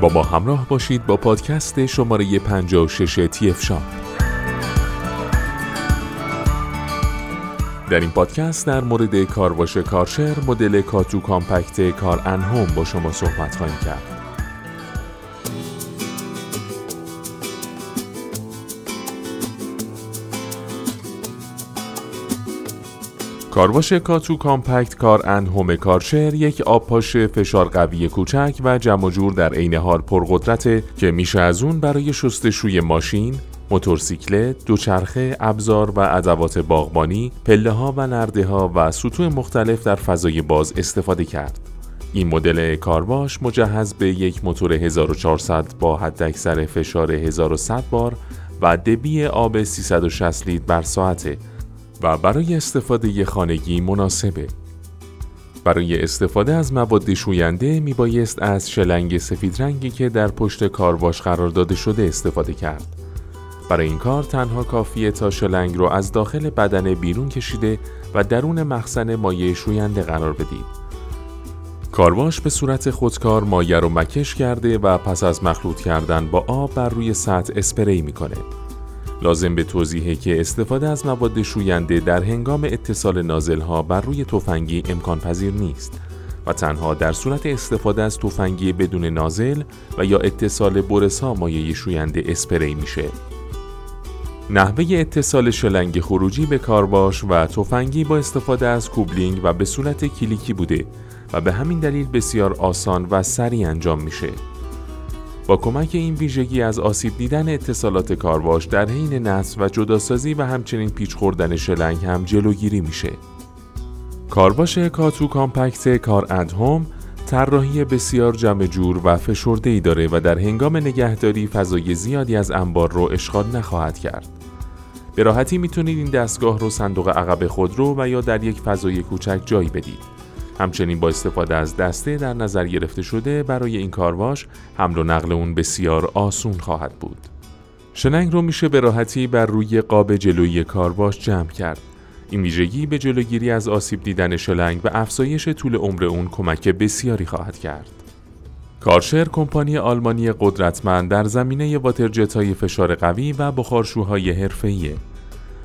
با ما همراه باشید با پادکست شماره 56 تیف شام در این پادکست در مورد کارواش کرشر مدل K2 Compact Car and Home با شما صحبت خواهیم کرد. کارواش K2 Compact Car and Home کرشر یک آبپاش فشار قوی کوچک و جمع جور در عین حال پرقدرته که میشه از اون برای شستشوی ماشین، موتورسیکلت، دوچرخه، ابزار و ادوات باغبانی، پله ها و نرده ها و سطوح مختلف در فضای باز استفاده کرد. این مدل کارواش مجهز به یک موتور 1400 با حداکثر فشار 1100 بار و دبی آب 360 لیتر بر ساعته و برای استفاده خانگی مناسبه. برای استفاده از مواد شوینده می بایست از شلنگ سفید رنگی که در پشت کارواش قرار داده شده استفاده کرد. برای این کار تنها کافیه تا شلنگ رو از داخل بدن بیرون کشیده و درون مخزن مایع شوینده قرار بدید. کارواش به صورت خودکار مایع رو مکش کرده و پس از مخلوط کردن با آب بر روی سطح اسپری می‌کنه. لازم به توضیحه که استفاده از مواد شوینده در هنگام اتصال نازل ها بر روی تفنگی امکان پذیر نیست و تنها در صورت استفاده از تفنگی بدون نازل و یا اتصال برسا مایع شوینده اسپری میشه. نحوه اتصال شلنگ خروجی به کارباش و تفنگی با استفاده از کوبلینگ و به صورت کلیکی بوده و به همین دلیل بسیار آسان و سریع انجام میشه. با کمک این ویژگی از آسیب دیدن اتصالات کارواش در حین نصب و جداسازی و همچنین پیچ خوردن شلنگ هم جلوگیری میشه. کارواش کاتو کامپکت کار ادهوم طراحی بسیار جمع جور و فشرده ای داره و در هنگام نگهداری فضای زیادی از انبار رو اشغال نخواهد کرد. به راحتی می‌تونید این دستگاه رو صندوق عقب خودرو و یا در یک فضای کوچک جای بدید. همچنین با استفاده از دسته در نظر گرفته شده برای این کارواش حمل و نقل اون بسیار آسون خواهد بود. شلنگ رو میشه به راحتی بر روی قاب جلویی کارواش جمع کرد. این ویژگی به جلوگیری از آسیب دیدن شلنگ و افزایش طول عمر اون کمک بسیاری خواهد کرد. کارشر کمپانی آلمانی قدرتمند در زمینه واترجت های فشار قوی و بخارشوهای حرفه‌ایه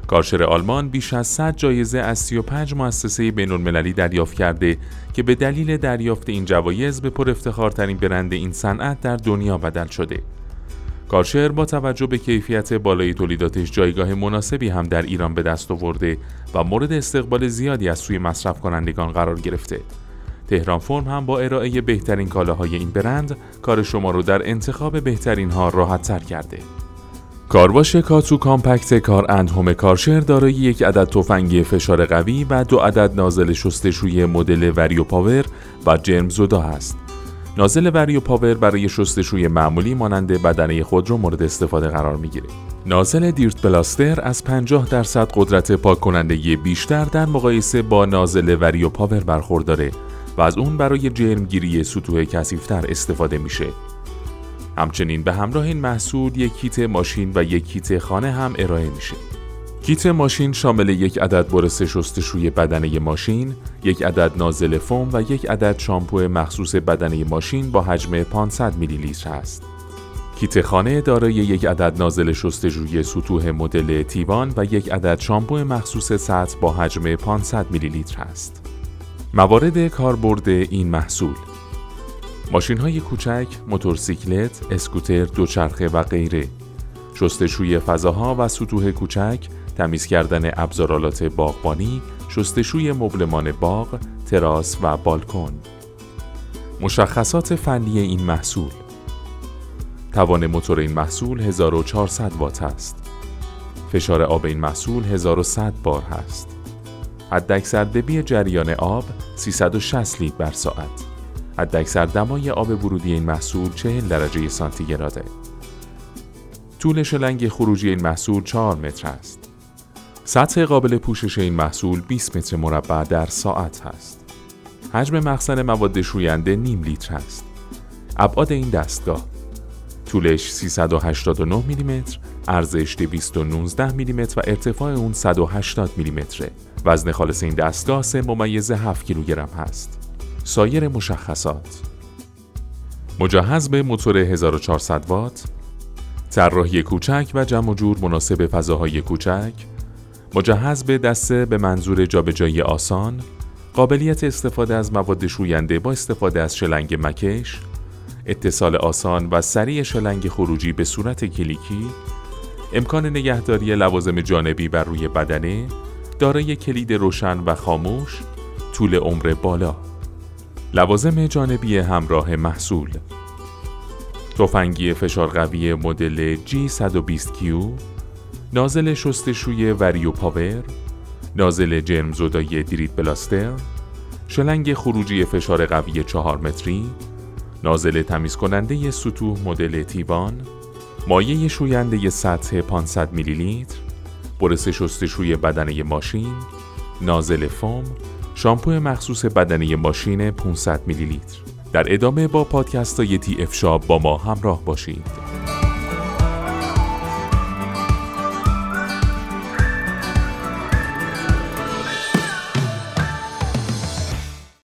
کارشر آلمان بیش از 100 جایزه از 35 مؤسسه بین‌المللی دریافت کرده که به دلیل دریافت این جوایز به پر افتخارترین برند این صنعت در دنیا بدل شده. کارشر با توجه به کیفیت بالای تولیداتش جایگاه مناسبی هم در ایران به دست آورده و مورد استقبال زیادی از سوی مصرف کنندگان قرار گرفته. تهران فرم هم با ارائه بهترین کالاهای این برند کار شما رو در انتخاب بهترین ها راحت تر کرده. کارواش K2 Compact Car and Home کارشر دارای یک عدد تفنگ فشار قوی و دو عدد نازل شستشوی مدل Vario Power و جرم زدا است. نازل Vario Power برای شستشوی معمولی مانند بدنه خودرو مورد استفاده قرار می‌گیره. نازل دیرت بلاستر از 50 درصد قدرت پاک کنندگی بیشتر در مقایسه با نازل وریو پاور برخورداره و از اون برای جرمگیری سطوح کثیفتر استفاده میشه. همچنین به همراه این محصول یک کیت ماشین و یک کیت خانه هم ارائه میشه. کیت ماشین شامل یک عدد برس شستشوی بدنه ماشین، یک عدد نازل فوم و یک عدد شامپو مخصوص بدنه ماشین با حجم 500 میلی لیتر است. کیت خانه دارای یک عدد نازل شستشوی سطوح مدل تیوان و یک عدد شامپو مخصوص سطح با حجم 500 میلی لیتر است. موارد کاربرد این محصول ماشین های کوچک، موتورسیکلت، اسکوتر، دوچرخه و غیره شستشوی فضاها و سطوح کوچک، تمیز کردن ابزارالات باغبانی، شستشوی مبلمان باغ، تراس و بالکن. مشخصات فنی این محصول توان موتور این محصول 1400 وات است. فشار آب این محصول 1100 بار است. حداکثر دبی جریان آب 360 لیتر بر ساعت. حداکثر دمای آب ورودی این محصول 40 درجه سانتیگراده. طول شلنگ خروجی این محصول 4 متر است. سطح قابل پوشش این محصول 20 متر مربع در ساعت است. حجم مخزن مواد شوینده نیم لیتر است. ابعاد این دستگاه طولش 389 میلیمتر، ارزش 219 میلیمتر و ارتفاع اون 180 میلیمتره. وزن خالص این دستگاه 3 ممیز 7 کیلوگرم هست. سایر مشخصات. مجهز به موتور 1400 وات طراحی کوچک و جمع جور مناسب فضاهای کوچک مجهز به دسته به منظور جابجایی آسان قابلیت استفاده از مواد شوینده با استفاده از شلنگ مکش اتصال آسان و سریع شلنگ خروجی به صورت کلیکی امکان نگهداری لوازم جانبی بر روی بدنه دارای کلید روشن و خاموش طول عمر بالا. لوازم جانبی همراه محصول. تفنگی فشار قوی مدل G120Q نازل شستشوی Vario Power نازل جرم زدای Dirt Blaster شلنگ خروجی فشار قوی 4 متری نازل تمیز کننده سطوح مدل T1 مایه شوینده سطح 500 میلی لیتر برس شستشوی بدنه ماشین نازل فوم شامپو مخصوص بدنه ماشین 500 میلی لیتر در ادامه با پادکست TF Shop با ما همراه باشید.